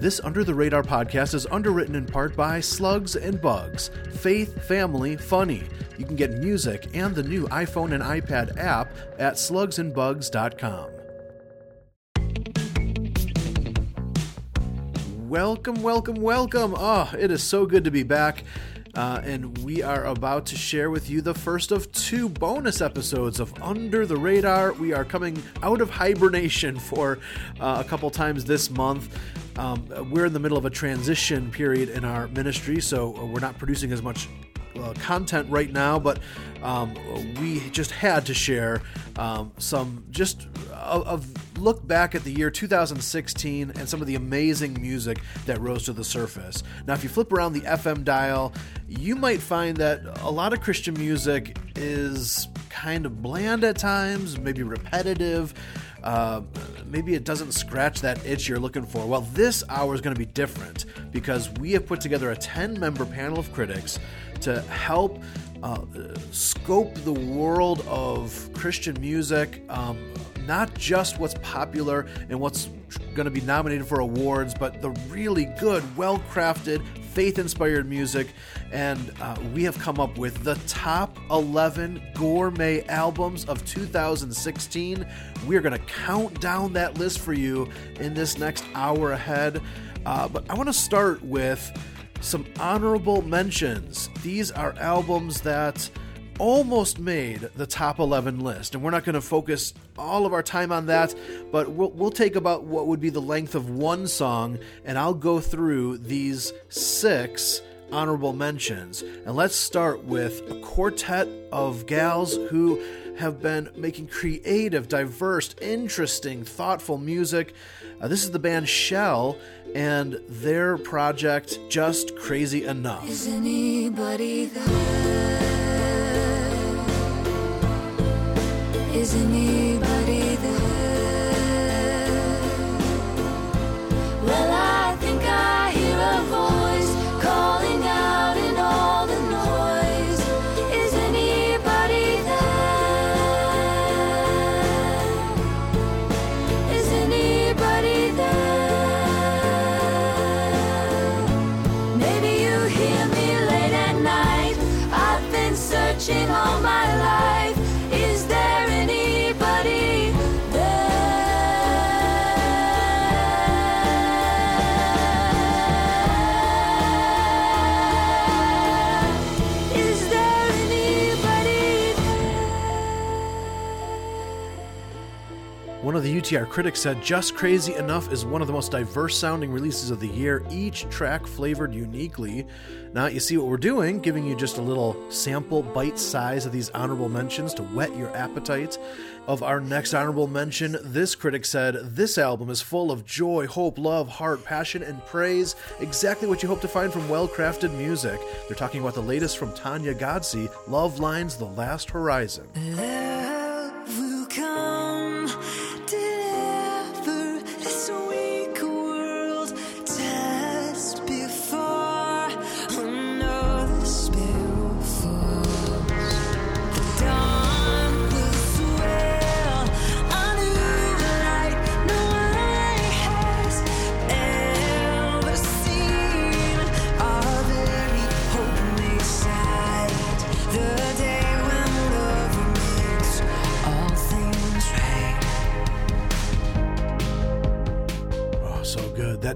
This Under the Radar podcast is underwritten in part by Slugs and Bugs, Faith, Family, Funny. You can get music and the new iPhone and iPad app at slugsandbugs.com. Welcome, welcome, welcome. Oh, it is so good to be back. Uh, and we are about to share with you the first of two bonus episodes of Under the Radar. We are coming out of hibernation for uh, a couple times this month. Um, we're in the middle of a transition period in our ministry, so we're not producing as much uh, content right now, but um, we just had to share um, some just a, look back at the year 2016 and some of the amazing music that rose to the surface. Now, if you flip around the FM dial, you might find that a lot of Christian music is kind of bland at times, maybe repetitive. Uh, maybe it doesn't scratch that itch you're looking for. Well, this hour is going to be different because we have put together a 10 member panel of critics to help uh, scope the world of Christian music, um, not just what's popular and what's going to be nominated for awards, but the really good, well crafted, faith inspired music. And uh, we have come up with the top 11 gourmet albums of 2016. We're going to count down that list for you in this next hour ahead. Uh, but I want to start with some honorable mentions. These are albums that almost made the top 11 list, and we're not going to focus all of our time on that, but we'll, we'll take about what would be the length of one song, and I'll go through these six honorable mentions. And let's start with a quartet of gals who have been making creative, diverse, interesting, thoughtful music. Uh, this is the band Shel and their project Just Crazy Enough. Is anybody there? Is anybody of the UTR critics said, Just Crazy Enough is one of the most diverse sounding releases of the year, each track flavored uniquely. Now, you see what we're doing, giving you just a little sample bite size of these honorable mentions to whet your appetite. Of our next honorable mention, this critic said, This album is full of joy, hope, love, heart, passion, and praise. Exactly what you hope to find from well crafted music. They're talking about the latest from Tanya Godsey, Love Lines The Last Horizon.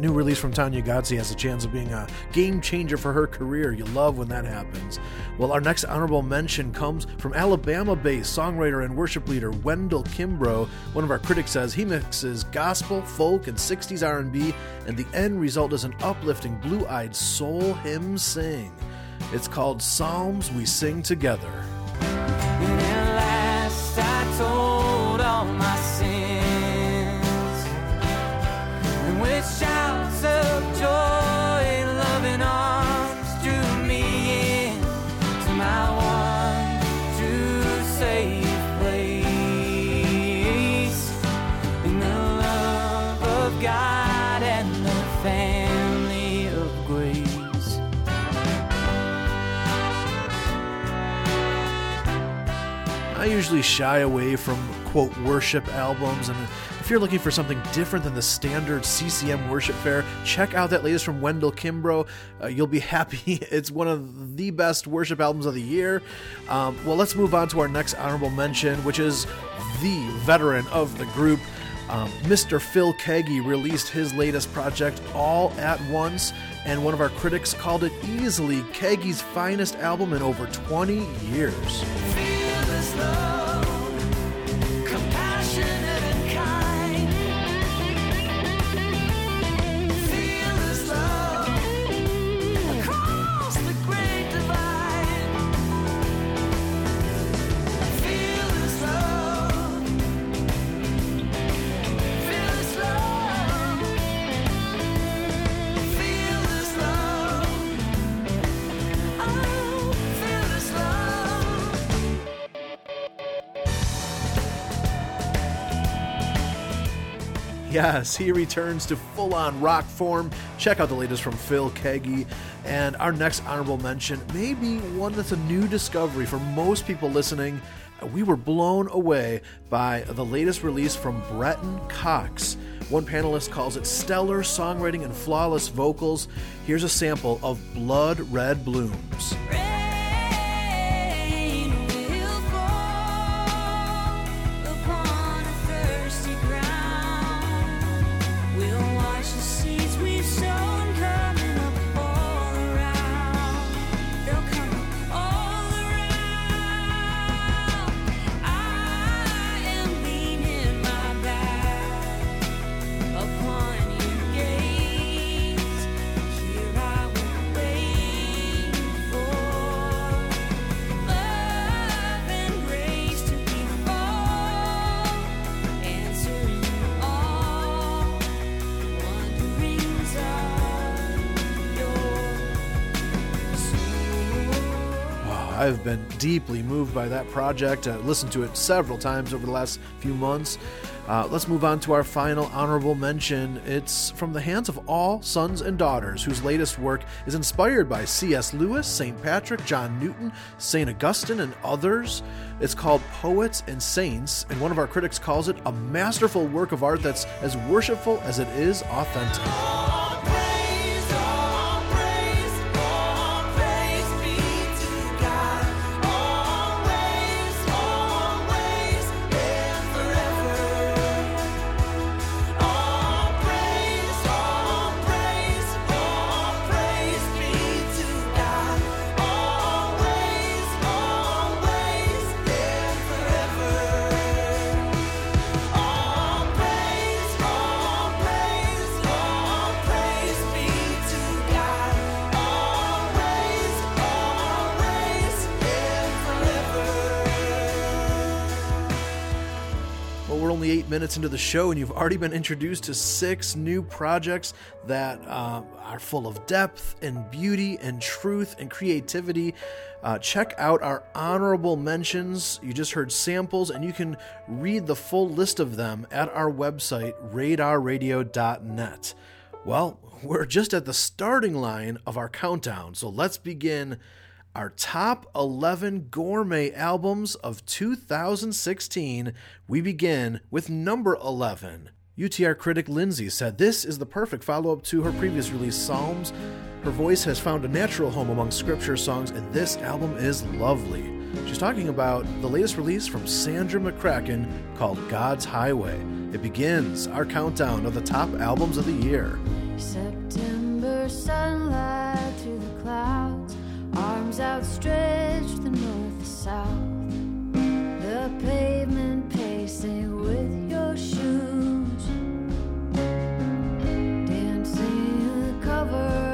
New release from Tanya Godsey has a chance of being a game changer for her career. You love when that happens. Well, our next honorable mention comes from Alabama based songwriter and worship leader Wendell Kimbrough. One of our critics says he mixes gospel, folk, and 60s R&B, and the end result is an uplifting blue-eyed soul hymn sing. It's called Psalms We Sing Together. Usually shy away from quote worship albums, and if you're looking for something different than the standard CCM worship fare, check out that latest from Wendell Kimbrough. Uh, you'll be happy. It's one of the best worship albums of the year. Um, well, let's move on to our next honorable mention, which is the veteran of the group. Um, Mr. Phil Keaggy released his latest project all at once, and one of our critics called it easily Keaggy's finest album in over 20 years. Feel Yes, he returns to full on rock form. Check out the latest from Phil Keaggy. And our next honorable mention may be one that's a new discovery for most people listening. We were blown away by the latest release from Breton Cox. One panelist calls it stellar songwriting and flawless vocals. Here's a sample of Blood Red Blooms. Rain I've been deeply moved by that project. I listened to it several times over the last few months. Uh, let's move on to our final honorable mention. It's from the hands of all sons and daughters, whose latest work is inspired by C.S. Lewis, St. Patrick, John Newton, St. Augustine, and others. It's called Poets and Saints, and one of our critics calls it a masterful work of art that's as worshipful as it is authentic. Minutes into the show, and you've already been introduced to six new projects that uh, are full of depth and beauty and truth and creativity. Uh, check out our honorable mentions. You just heard samples, and you can read the full list of them at our website, radarradio.net. Well, we're just at the starting line of our countdown, so let's begin our top 11 gourmet albums of 2016. We begin with number 11. UTR critic Lindsay said this is the perfect follow up to her previous release, Psalms. Her voice has found a natural home among scripture songs, and this album is lovely. She's talking about the latest release from Sandra McCracken called God's Highway. It begins our countdown of the top albums of the year. September sunlight the arms outstretched, the north, the south. The pavement pacing with your shoes, dancing the cover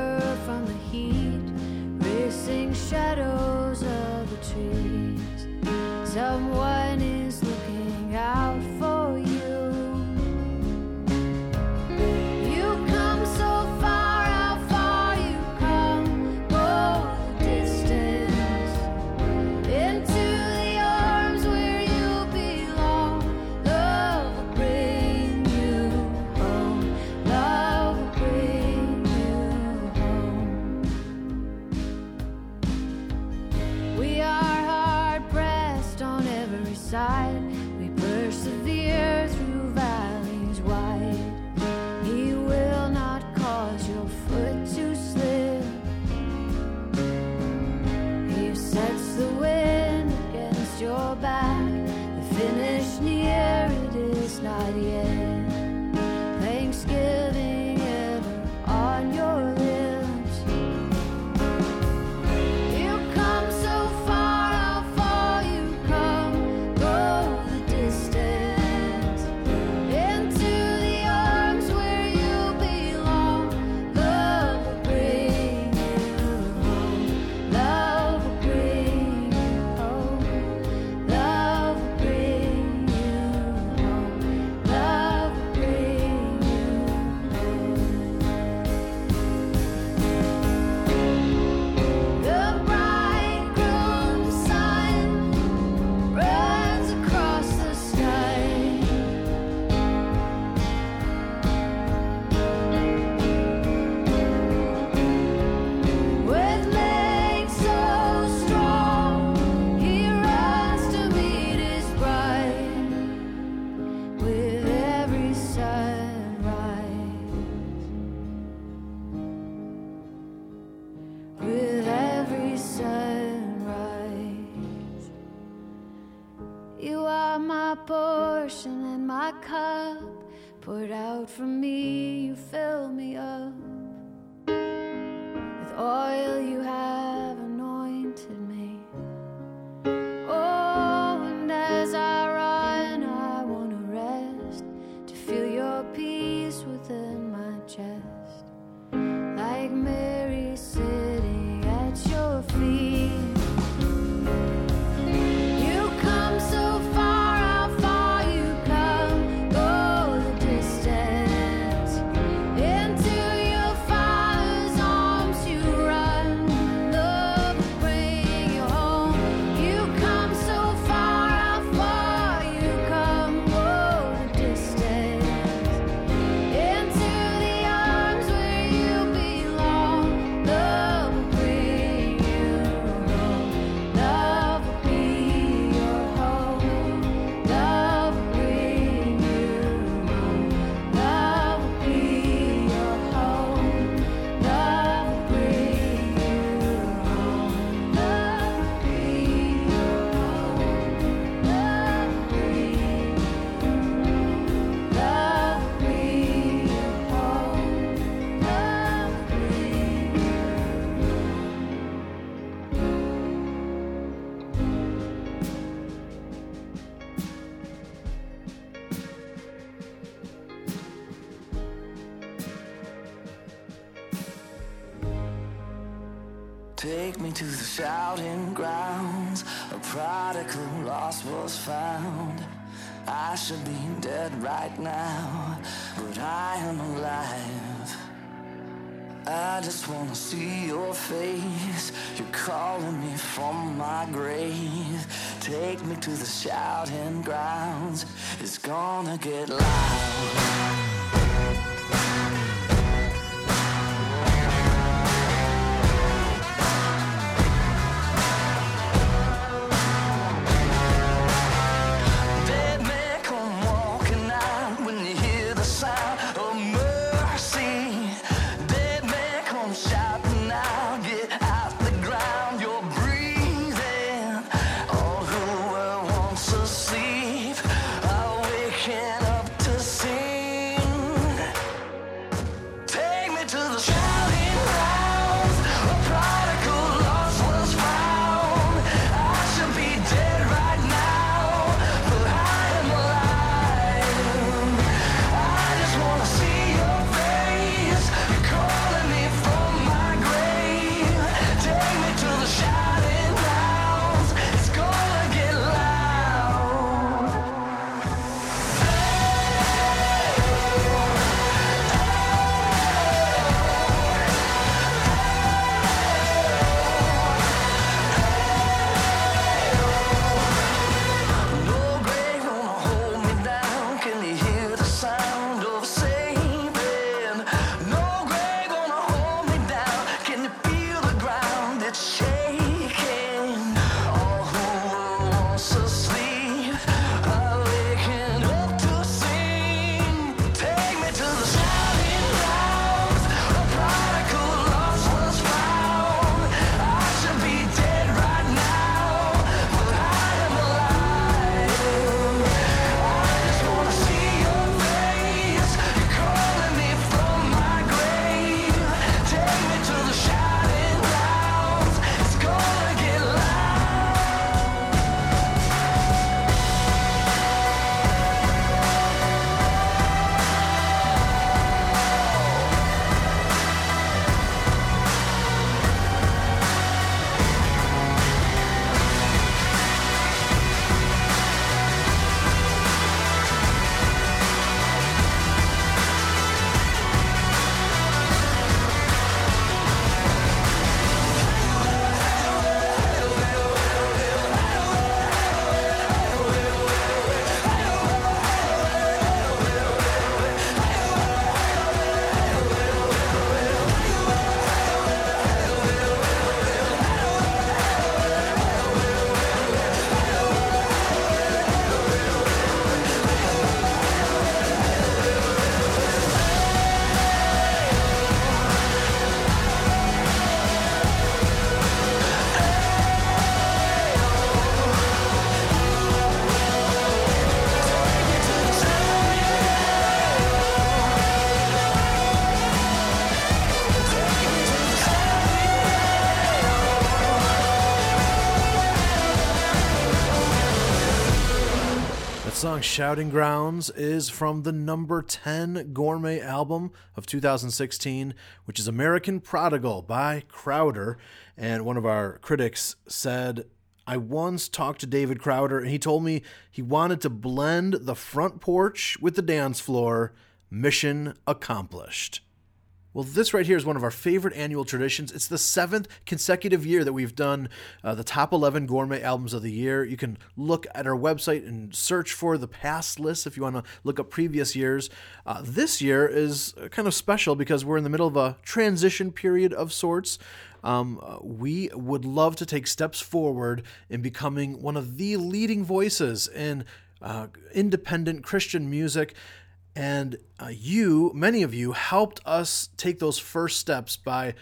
Take me to the shouting grounds. A prodigal lost was found. I should be dead right now, but I am alive. I just wanna see your face. You're calling me from my grave. Take me to the shouting grounds. It's gonna get loud. Song Shouting Grounds is from the number 10 gourmet album of 2016, which is American Prodigal by Crowder. And one of our critics said, I once talked to David Crowder and he told me he wanted to blend the front porch with the dance floor. Mission accomplished. Well, this right here is one of our favorite annual traditions. It's the seventh consecutive year that we've done uh, the top 11 gourmet albums of the year. You can look at our website and search for the past lists if you want to look up previous years. Uh, this year is kind of special because we're in the middle of a transition period of sorts. Um, uh, we would love to take steps forward in becoming one of the leading voices in uh, independent Christian music. And uh, you, many of you, helped us take those first steps by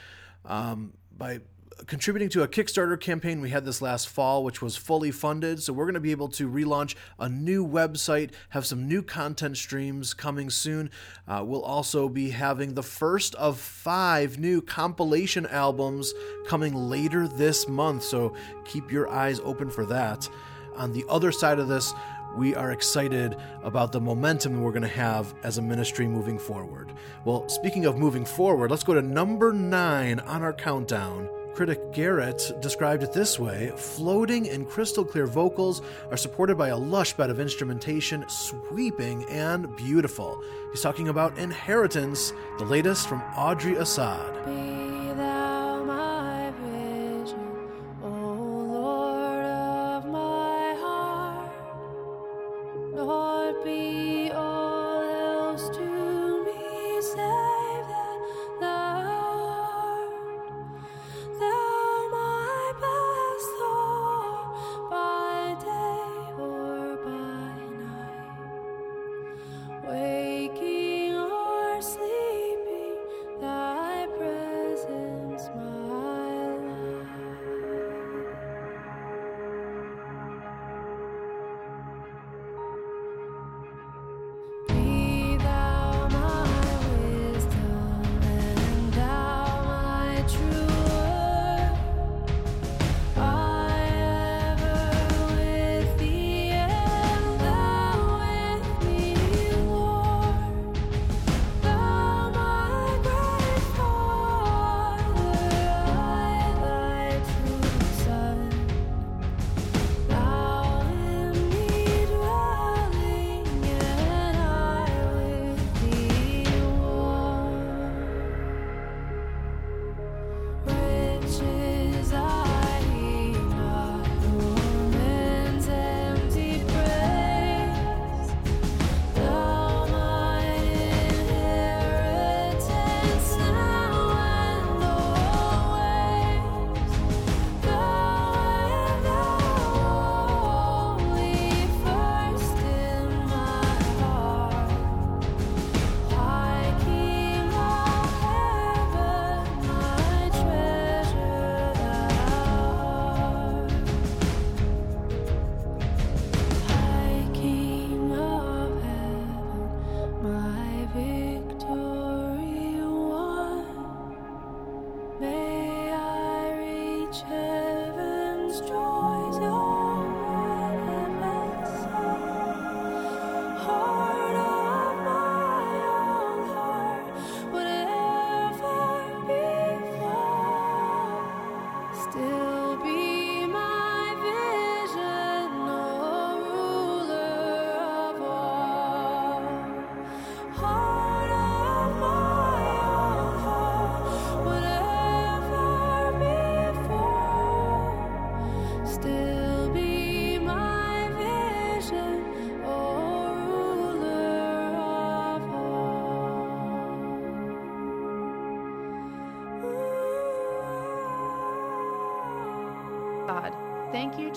um, by contributing to a Kickstarter campaign we had this last fall, which was fully funded. So we're going to be able to relaunch a new website, have some new content streams coming soon. Uh, we'll also be having the first of five new compilation albums coming later this month. So keep your eyes open for that. On the other side of this, we are excited about the momentum we're going to have as a ministry moving forward. Well, speaking of moving forward, let's go to number nine on our countdown critic Garrett described it this way floating and crystal clear vocals are supported by a lush bed of instrumentation, sweeping and beautiful. He's talking about Inheritance, the latest from Audrey Assad.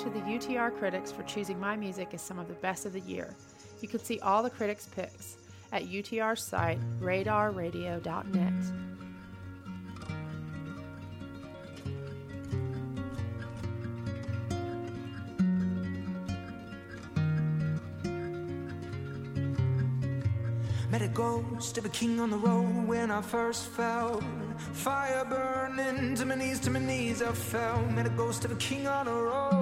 To the UTR critics for choosing my music as some of the best of the year. You can see all the critics' picks at UTR's site, radarradio.net. Met a ghost of a king on the road when I first fell. Fire burning to my knees, to my knees I fell. Met a ghost of a king on the road.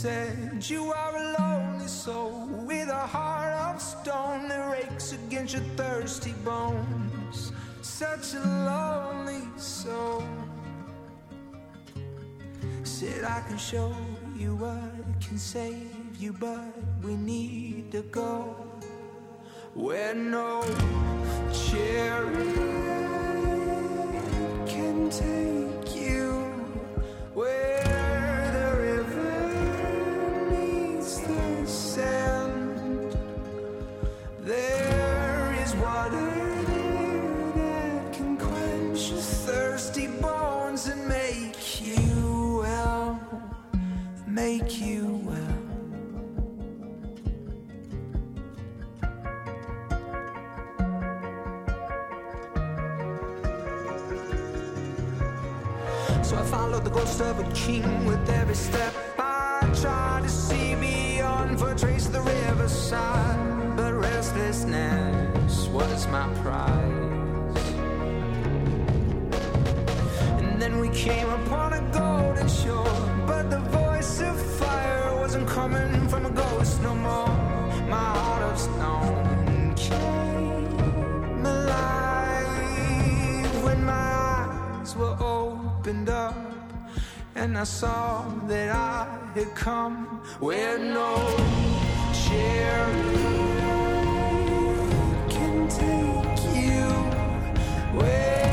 Said, You are a lonely soul with a heart of stone that rakes against your thirsty bones. Such a lonely soul. Said I can show you what can save you, but we need to go where no chariot make you well. So I followed the ghost of a king with every step. And I saw that I had come where no chariot can take you, where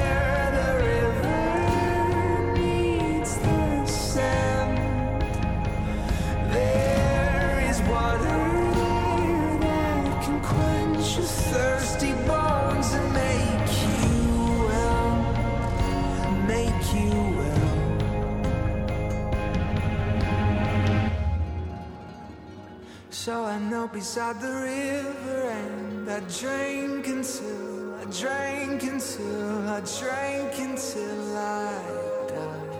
So I knelt beside the river and I drank until I drank until I drank until I died.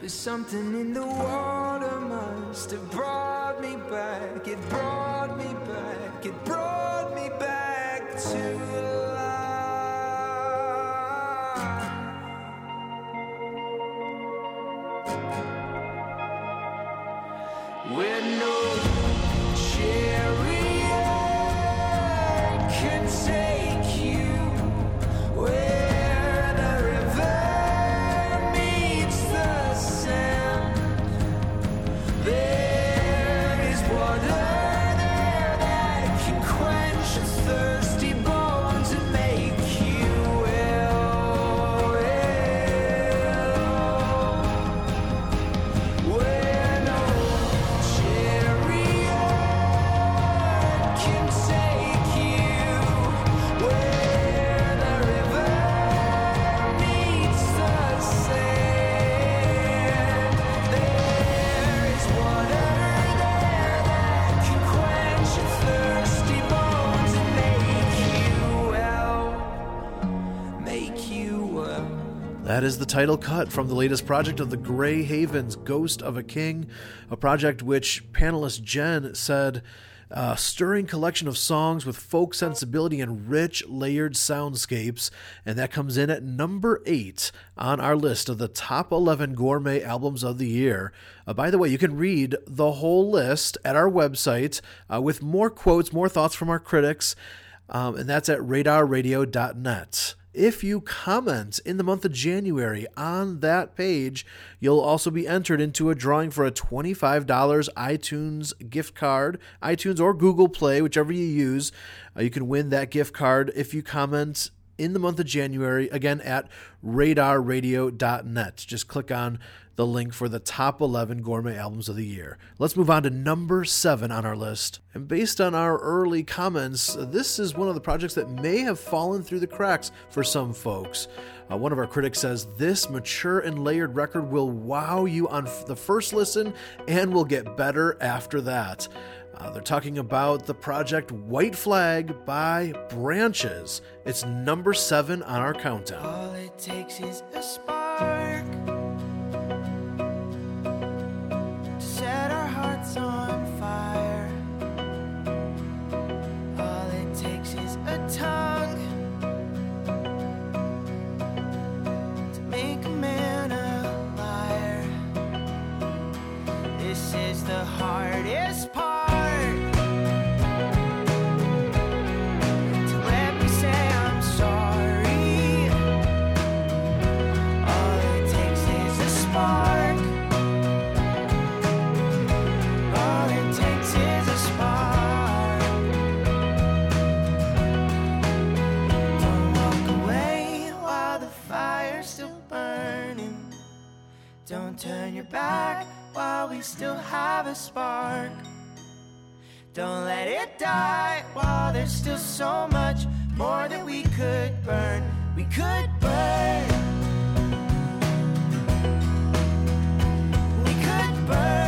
But something in the water must have brought me back. It brought me back. It brought me back to life. Where That is the title cut from the latest project of the Gray Havens, Ghost of a King, a project which panelist Jen said. A stirring collection of songs with folk sensibility and rich, layered soundscapes, and that comes in at number eight on our list of the top 11 gourmet albums of the year. Uh, by the way, you can read the whole list at our website uh, with more quotes, more thoughts from our critics, um, and that's at radarradio.net. If you comment in the month of January on that page, you'll also be entered into a drawing for a $25 iTunes gift card, iTunes or Google Play, whichever you use. Uh, you can win that gift card if you comment in the month of January, again at radarradio.net. Just click on the link for the top 11 gourmet albums of the year. Let's move on to number seven on our list. And based on our early comments, this is one of the projects that may have fallen through the cracks for some folks. Uh, one of our critics says this mature and layered record will wow you on f- the first listen and will get better after that. Uh, they're talking about the project White Flag by Branches. It's number seven on our countdown. Turn your back while we still have a spark. Don't let it die while there's still so much more that we could burn. We could burn. We could burn.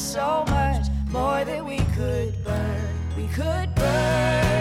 So much more that we could burn. We could burn.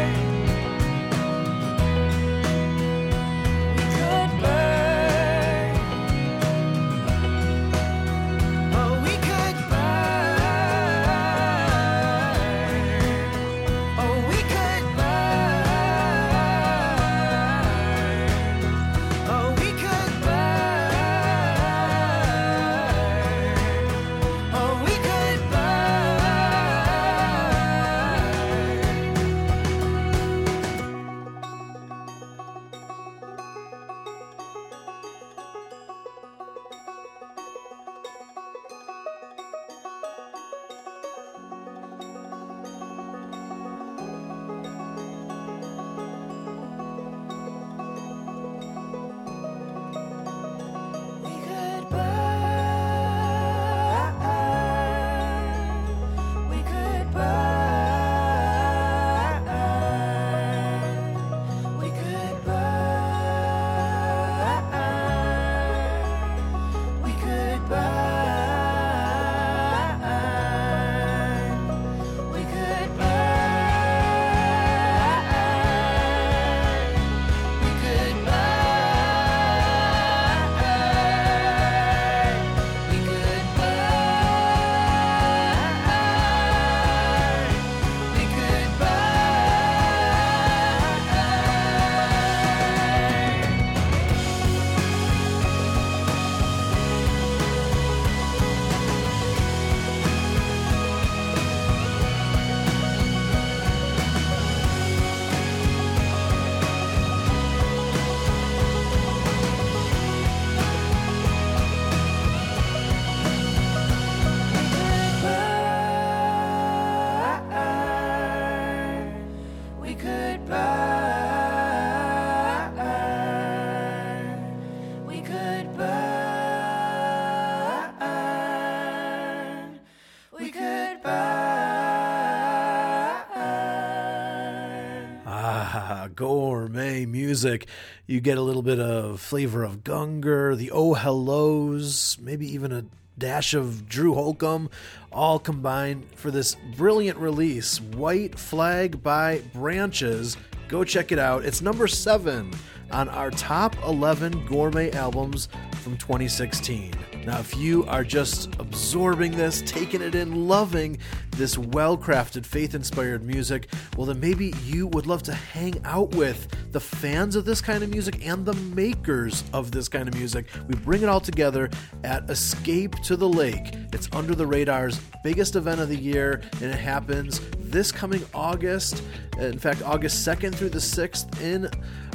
Gourmet music. You get a little bit of flavor of Gungor, the Oh Hellos, maybe even a dash of Drew Holcomb, all combined for this brilliant release, White Flag by Branches. Go check it out. It's number seven on our top 11 gourmet albums from 2016. Now, if you are just absorbing this, taking it in, loving this well crafted, faith inspired music, well, then maybe you would love to hang out with the fans of this kind of music and the makers of this kind of music. We bring it all together at Escape to the Lake. It's Under the Radar's biggest event of the year, and it happens this coming August. In fact, August 2nd through the 6th in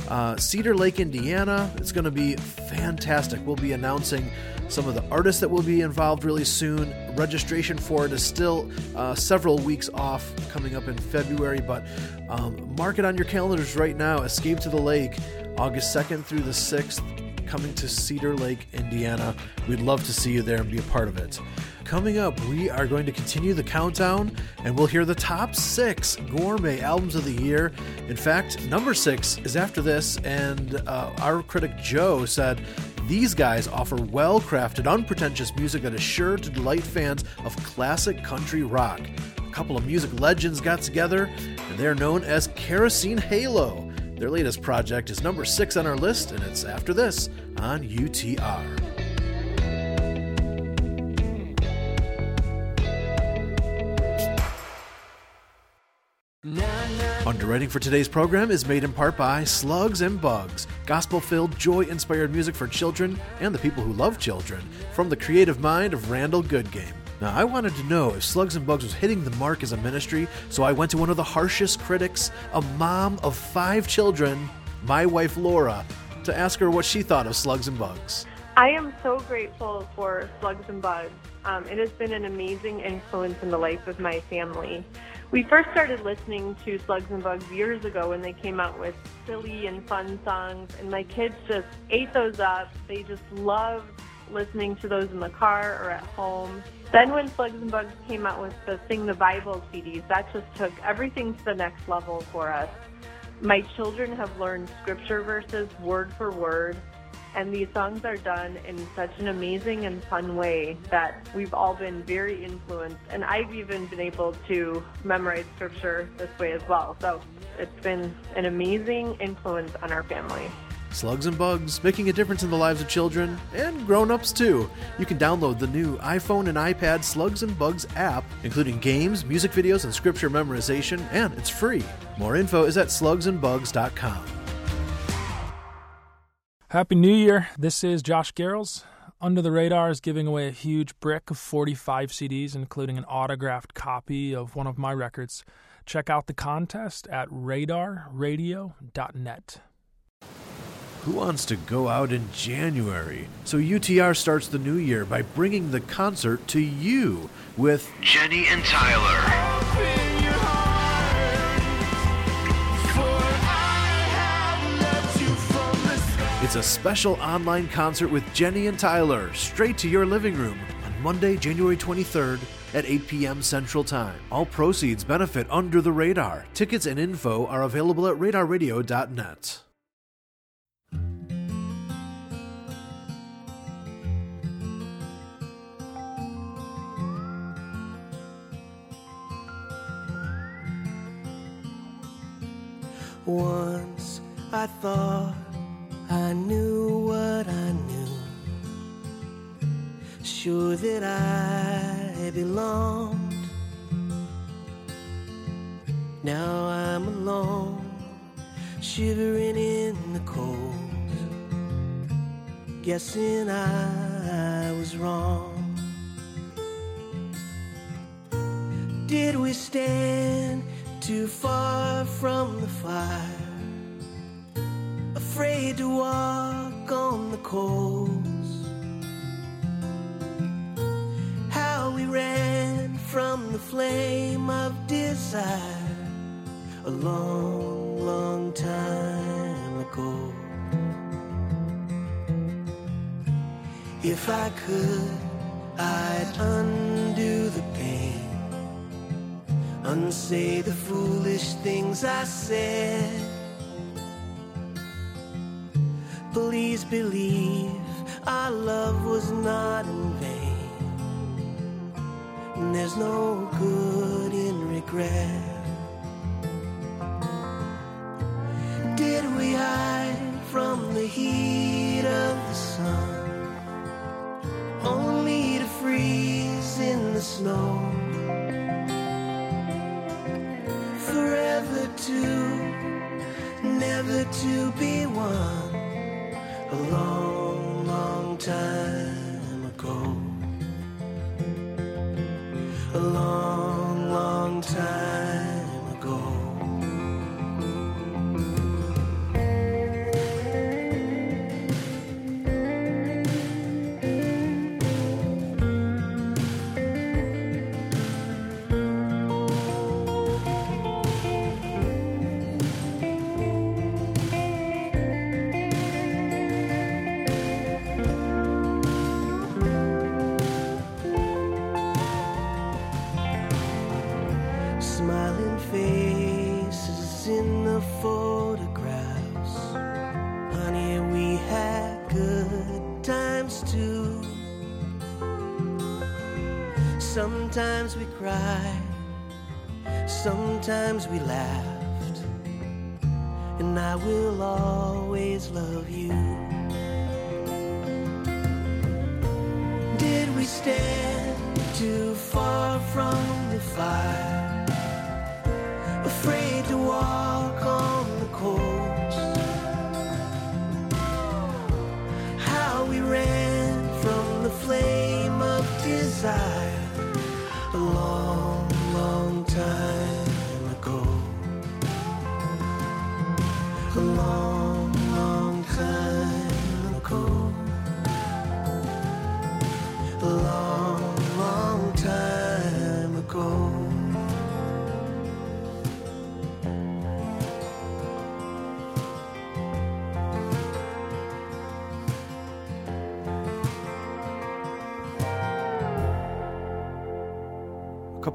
uh, Cedar Lake, Indiana. It's going to be fantastic. We'll be announcing some of the artists that will be involved really soon. Registration for it is still uh, several weeks off, coming up in February, but um, mark it on your calendars right now. Escape to the Lake, August 2nd through the 6th, coming to Cedar Lake, Indiana. We'd love to see you there and be a part of it. Coming up, we are going to continue the countdown and we'll hear the top six gourmet albums of the year. In fact, number six is after this, and uh, our critic Joe said these guys offer well crafted, unpretentious music that is sure to delight fans of classic country rock. A couple of music legends got together, and they're known as Kerosene Halo. Their latest project is number six on our list, and it's after this on UTR. Underwriting for today's program is made in part by Slugs and Bugs, gospel filled, joy inspired music for children and the people who love children, from the creative mind of Randall Goodgame. Now, I wanted to know if Slugs and Bugs was hitting the mark as a ministry, so I went to one of the harshest critics, a mom of five children, my wife Laura, to ask her what she thought of Slugs and Bugs. I am so grateful for Slugs and Bugs. Um, it has been an amazing influence in the life of my family. We first started listening to Slugs and Bugs years ago when they came out with silly and fun songs, and my kids just ate those up. They just loved listening to those in the car or at home. Then when Slugs and Bugs came out with the Sing the Bible CDs, that just took everything to the next level for us. My children have learned scripture verses word for word. And these songs are done in such an amazing and fun way that we've all been very influenced. And I've even been able to memorize scripture this way as well. So it's been an amazing influence on our family. Slugs and Bugs, making a difference in the lives of children and grown-ups too. You can download the new iPhone and iPad Slugs and Bugs app, including games, music videos, and scripture memorization, and it's free. More info is at slugsandbugs.com. Happy New Year. This is Josh Garrels. Under the Radar is giving away a huge brick of 45 CDs, including an autographed copy of one of my records. Check out the contest at radarradio.net. Who wants to go out in January? So UTR starts the new year by bringing the concert to you with Jenny and Tyler. It's a special online concert with Jenny and Tyler, straight to your living room on Monday, January 23rd at 8 p.m. Central Time. All proceeds benefit Under the Radar. Tickets and info are available at radarradio.net. Once I thought I knew what I knew. Sure that I belonged. Now I'm alone, shivering in the cold. Guessing I was wrong. Did we stand too far from the fire? Afraid to walk on the coals. How we ran from the flame of desire a long, long time ago. If I could, I'd undo the pain, unsay the foolish things I said. Please believe our love was not in vain. And there's no good in regret. Did we hide from the heat of the sun? Only to freeze in the snow. Sometimes we cried, sometimes we laughed. And I will always love you. Did we stand too far from the fire?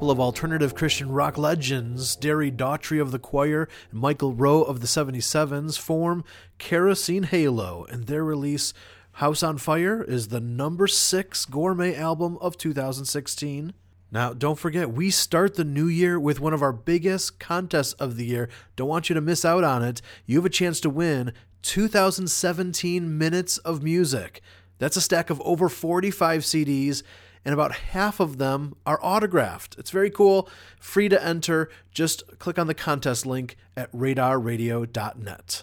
Couple of alternative Christian rock legends, Derri Daugherty of the Choir and Michael Roe of the 77s, form Kerosene Halo, and their release House on Fire is the number six gourmet album of 2016. Now, don't forget, we start the new year with one of our biggest contests of the year. Don't want you to miss out on it. You have a chance to win 2017 minutes of music. That's a stack of over 45 CDs, and about half of them are autographed. It's very cool, free to enter. Just click on the contest link at radarradio.net.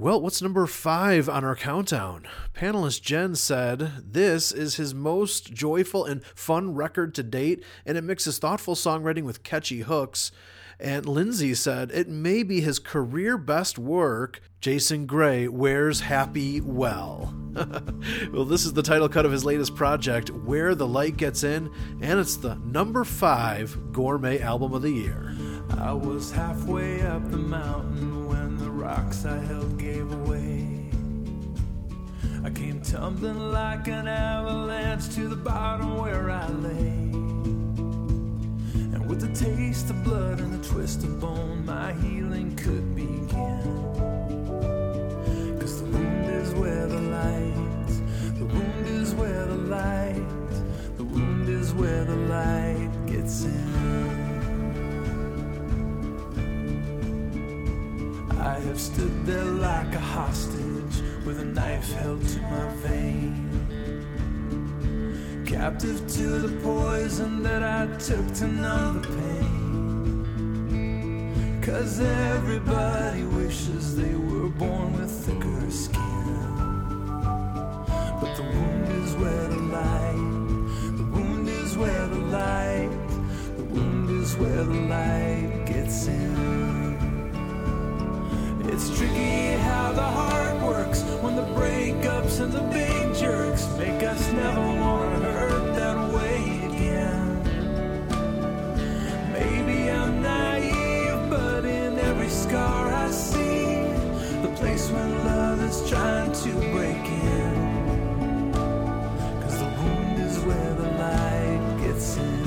Well, what's number five on our countdown? Panelist Jen said this is his most joyful and fun record to date, and it mixes thoughtful songwriting with catchy hooks. And Lindsay said it may be his career best work. Jason Gray wears happy well. well, this is the title cut of his latest project, Where the Light Gets In, and it's the number five gourmet album of the year. I was halfway up the mountain when the rocks I held gave away. I came tumbling like an avalanche to the bottom where I lay. With the taste of blood and the twist of bone, my healing could begin. Cause the wound is where the light, the wound is where the light, the wound is where the light gets in. I have stood there like a hostage with a knife held to my vein. Captive to the poison that I took to numb the pain. Cause everybody wishes they were born with thicker skin. But the wound is where the light, the wound is where the light, the wound is where the light gets in. It's tricky how the heart works when the breakups and the big jerks make us never want when love is trying to break in. Cause the wound is where the light gets in.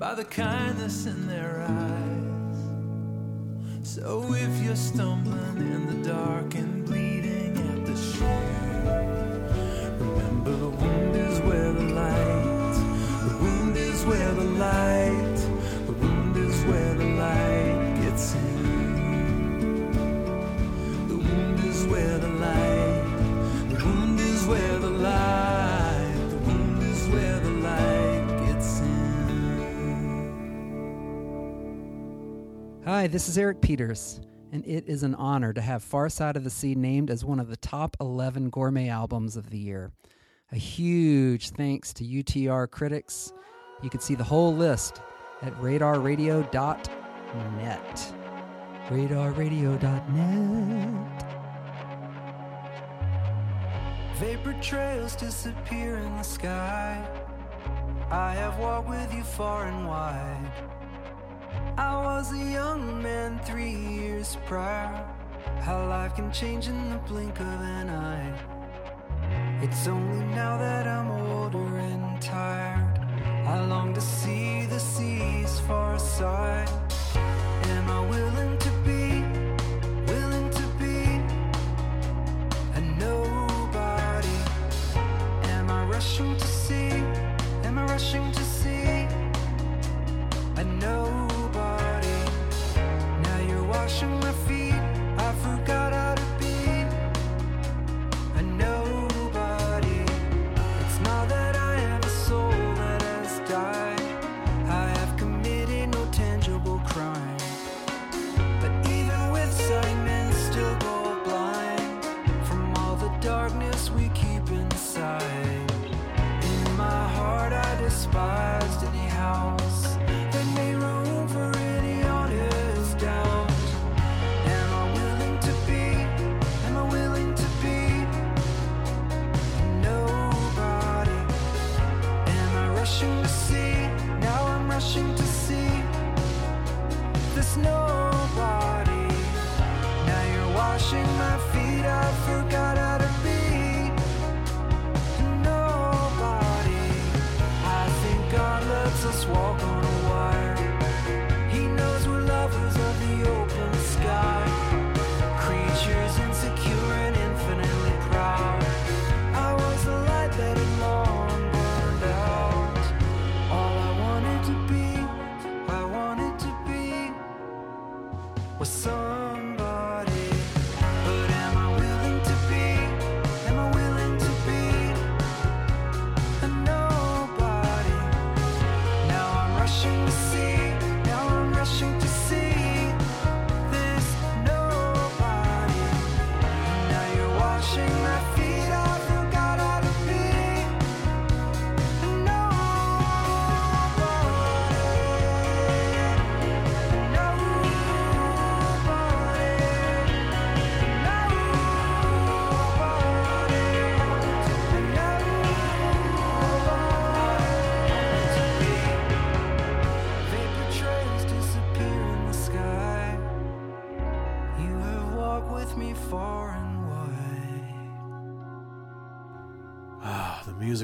By the kindness in their eyes. So if you're stumbling in the dark and bleeding at the shin, remember the wound is where the light, the wound is where the light, Hi, this is Eric Peters, and it is an honor to have Far Side of the Sea named as one of the top 11 gourmet albums of the year. A huge thanks to UTR critics. You can see the whole list at radarradio.net. Radarradio.net. Vapor trails disappear in the sky. I have walked with you far and wide. I was a young man three years prior. How life can change in the blink of an eye. It's only now that I'm older and tired. I long to see the seas far aside. Am I willing to be, willing to be nobody? Am I rushing to see? Am I rushing to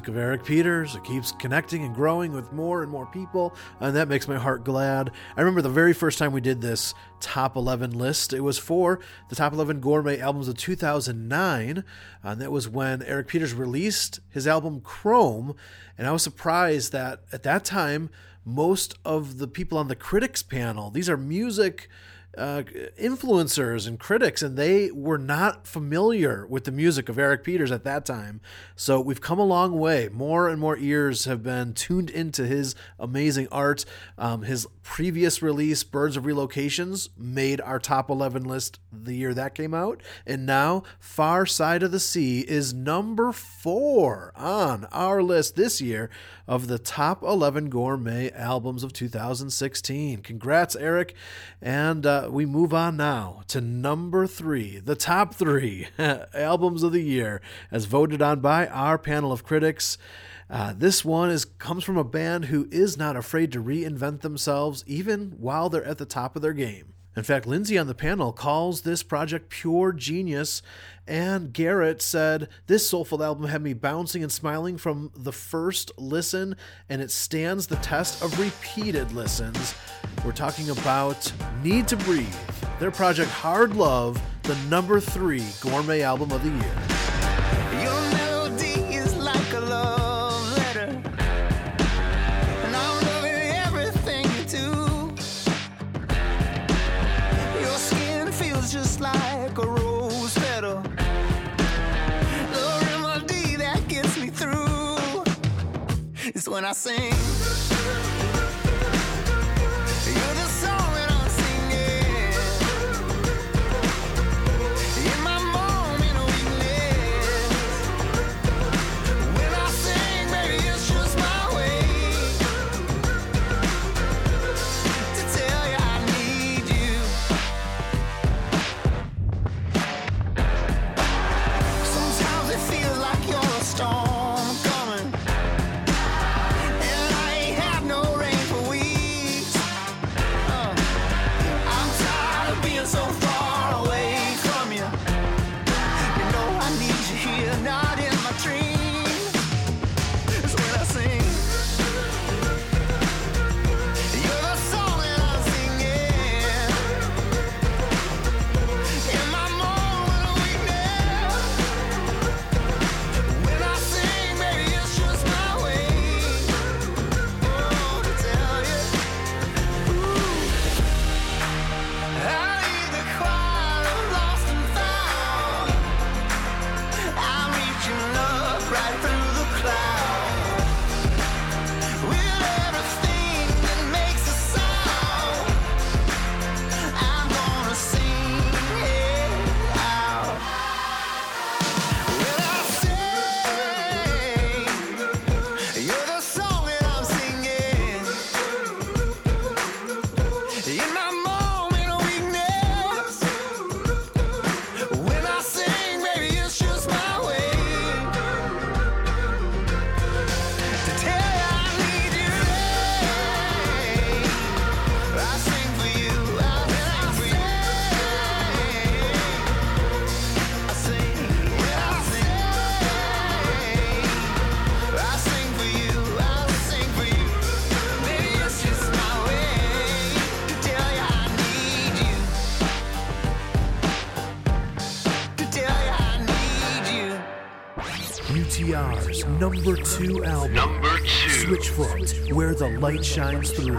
music of Eric Peters. It keeps connecting and growing with more and more people, and that makes my heart glad. I remember the very first time we did this top 11 list. It was for the top 11 gourmet albums of 2009, and that was when Eric Peters released his album Chrome. And I was surprised that at that time, most of the people on the critics panel, these are music uh, influencers and critics, and they were not familiar with the music of Eric Peters at that time. So we've come a long way. More and more ears have been tuned into his amazing art. Um, his previous release, Birds of Relocations, made our top 11 list the year that came out. And now, Far Side of the Sea is number four on our list this year of the top 11 gourmet albums of 2016. Congrats, Eric. And uh, we move on now to number three, the top three albums of the year, as voted on by our panel of critics. Uh, this one is comes from a band who is not afraid to reinvent themselves even while they're at the top of their game. In fact, Lindsay on the panel calls this project pure genius, and Garrett said, This soulful album had me bouncing and smiling from the first listen, and it stands the test of repeated listens. We're talking about NEEDTOBREATHE, their project Hard Love, the number three gourmet album of the year. Is when I sing. Number two album, Number two. Switchfoot, Where the Light Shines Through.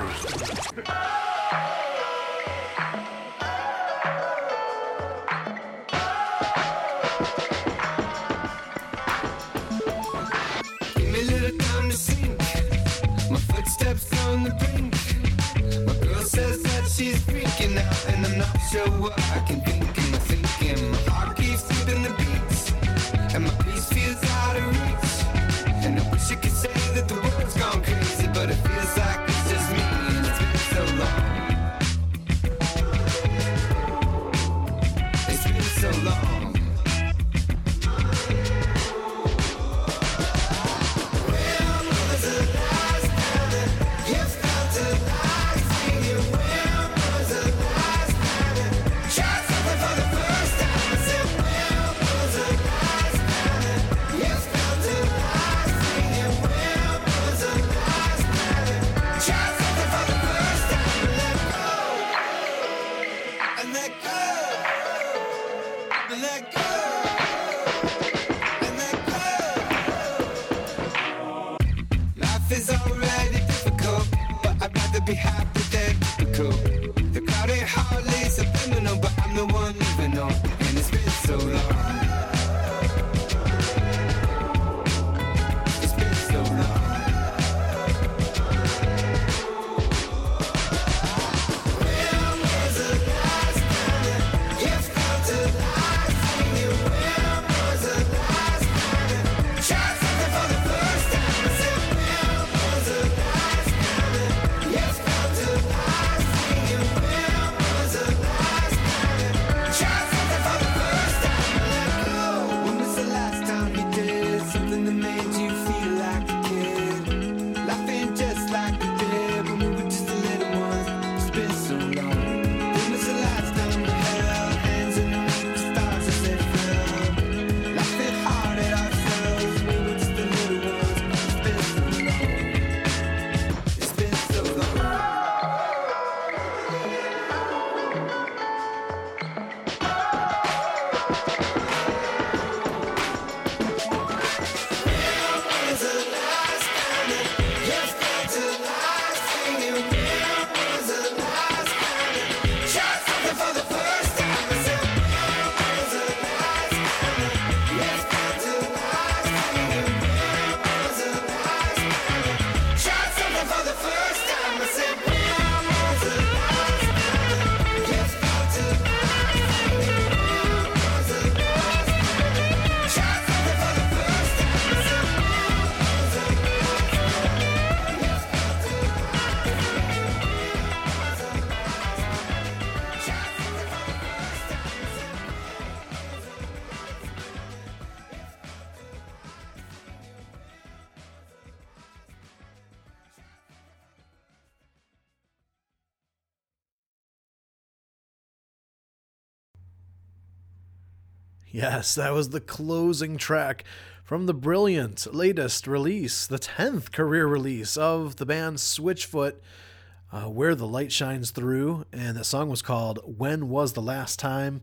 Yes, that was the closing track from the brilliant latest release, the 10th career release of the band Switchfoot, uh, Where the Light Shines Through. And the song was called When Was the Last Time?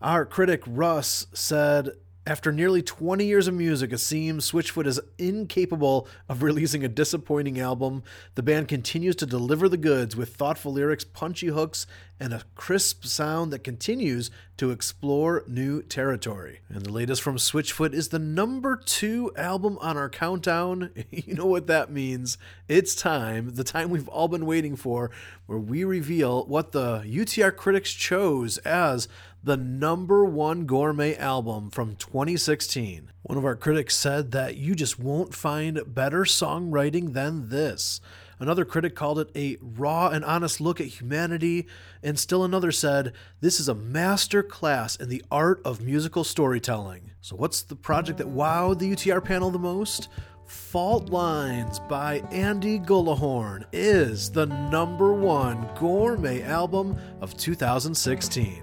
Our critic Russ said, after nearly 20 years of music, it seems Switchfoot is incapable of releasing a disappointing album. The band continues to deliver the goods with thoughtful lyrics, punchy hooks, and a crisp sound that continues to explore new territory. And the latest from Switchfoot is the number two album on our countdown. You know what that means. It's time, the time we've all been waiting for, where we reveal what the UTR critics chose as the number one gourmet album from 2016. One of our critics said that you just won't find better songwriting than this. Another critic called it a raw and honest look at humanity, and still another said, This is a master class in the art of musical storytelling. So, what's the project that wowed the UTR panel the most? Fault Lines by Andy Gullahorn is the number one gourmet album of 2016.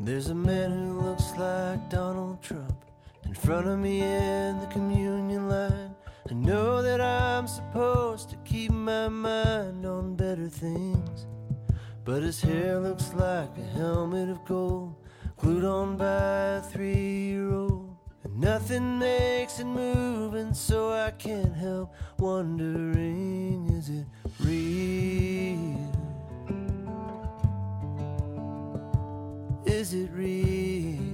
There's a man who looks like Donald Trump in front of me in the communion line. I know that I'm supposed to keep my mind on better things. But his hair looks like a helmet of gold glued on by a three year old. And Nothing makes it move, and so I can't help wondering is it real? Is it real?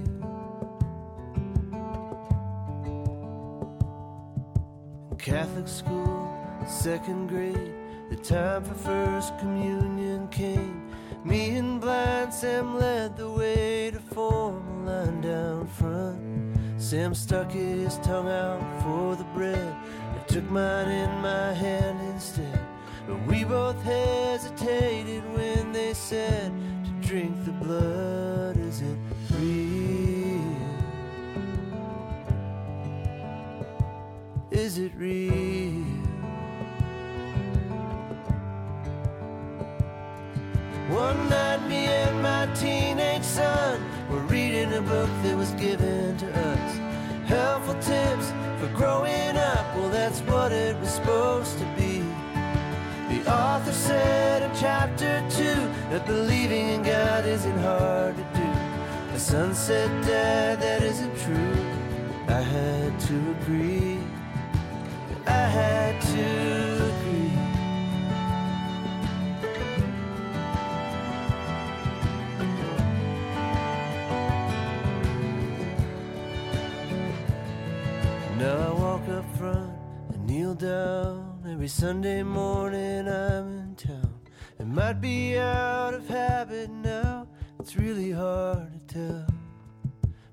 Catholic school, second grade, the time for first communion came. Me and Blind Sam led the way to form a line down front. Sam stuck his tongue out for the bread. I took mine in my hand instead. But we both hesitated when they said to drink the blood. Is it real? Is it real? One night, me and my teenage son were reading a book that was given to us. Helpful tips for growing up, well, that's what it was supposed to be. The author said in chapter two that believing in God isn't hard to do. My son said, Dad, that isn't true. I had to agree. Had to agree. Now I walk up front and kneel down every Sunday morning I'm in town. It might be out of habit now, it's really hard to tell.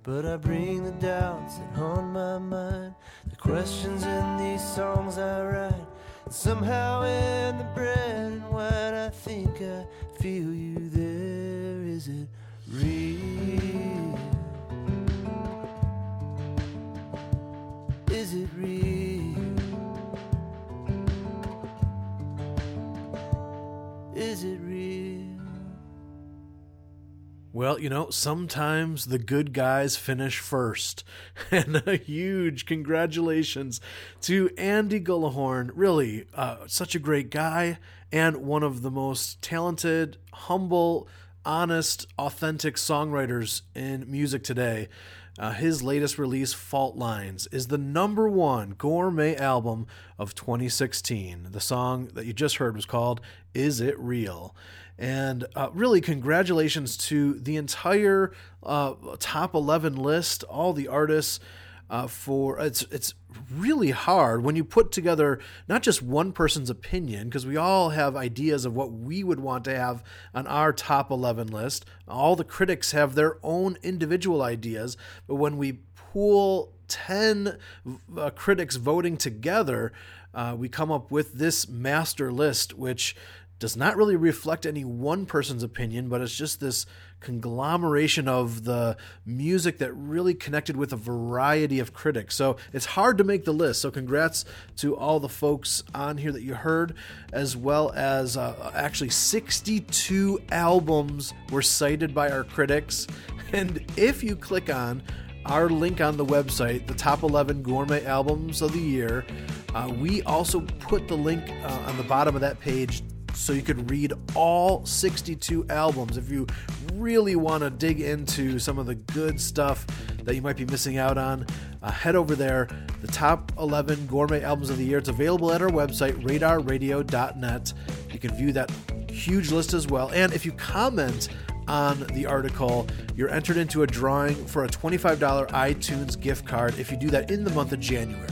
But I bring the doubts that haunt my mind, questions in these songs I write. Somehow in the bread and wine, I think I feel you there. Is it real? Is it real? Well, you know, sometimes the good guys finish first. And a huge congratulations to Andy Gullahorn. Really, uh, such a great guy and one of the most talented, humble, honest, authentic songwriters in music today. Uh, his latest release, Fault Lines, is the number one gourmet album of 2016. The song that you just heard was called Is It Real? And uh, really, congratulations to the entire uh, top 11 list, all the artists. Uh, for it's it's really hard when you put together not just one person's opinion because we all have ideas of what we would want to have on our top 11 list all the critics have their own individual ideas but when we pool 10 uh, critics voting together uh, we come up with this master list which does not really reflect any one person's opinion, but it's just this conglomeration of the music that really connected with a variety of critics. So it's hard to make the list. So congrats to all the folks on here that you heard, as well as uh, actually 62 albums were cited by our critics. And if you click on our link on the website, the top 11 gourmet albums of the year, uh, we also put the link uh, on the bottom of that page so you could read all 62 albums if you really want to dig into some of the good stuff that you might be missing out on uh, head over there. The top 11 gourmet albums of the year it's available at our website radarradio.net you can view that huge list as well. And if you comment on the article you're entered into a drawing for a $25 itunes gift card if you do that in the month of january.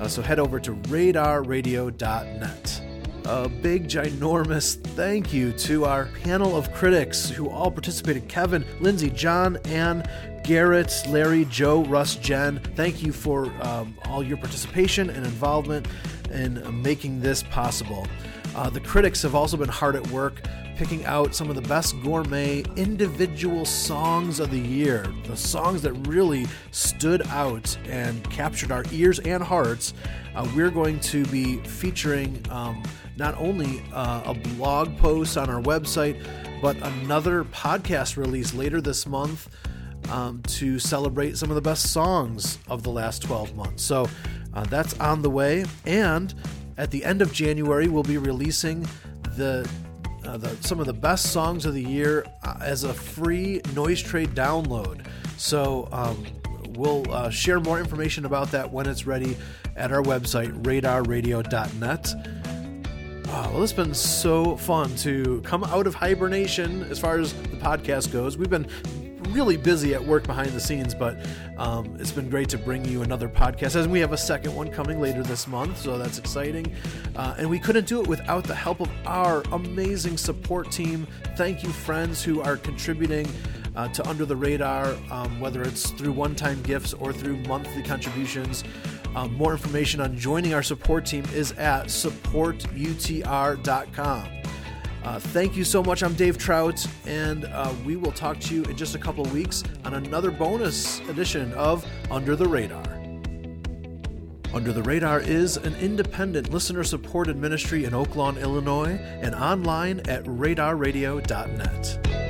Uh, so head over to radarradio.net a big, ginormous thank you to our panel of critics who all participated Kevin, Lindsay, John, Ann, Garrett, Larry, Joe, Russ, Jen. Thank you for um, all your participation and involvement in making this possible. Uh, the critics have also been hard at work picking out some of the best gourmet individual songs of the year, the songs that really stood out and captured our ears and hearts. Uh, we're going to be featuring um, not only uh, a blog post on our website, but another podcast release later this month um, to celebrate some of the best songs of the last 12 months. So uh, that's on the way. And at the end of January, we'll be releasing the, uh, the some of the best songs of the year uh, as a free NoiseTrade download. So um, we'll uh, share more information about that when it's ready at our website, radarradio.net. Oh, well, it's been so fun to come out of hibernation as far as the podcast goes. We've been really busy at work behind the scenes, but um, it's been great to bring you another podcast. As we have a second one coming later this month, so that's exciting. Uh, and we couldn't do it without the help of our amazing support team. Thank you, friends who are contributing. Uh, to Under the Radar, um, whether it's through one time gifts or through monthly contributions. Um, more information on joining our support team is at supportutr.com. Uh, thank you so much. I'm Dave Trout, and uh, we will talk to you in just a couple of weeks on another bonus edition of Under the Radar. Under the Radar is an independent listener supported ministry in Oak Lawn, Illinois, and online at radarradio.net.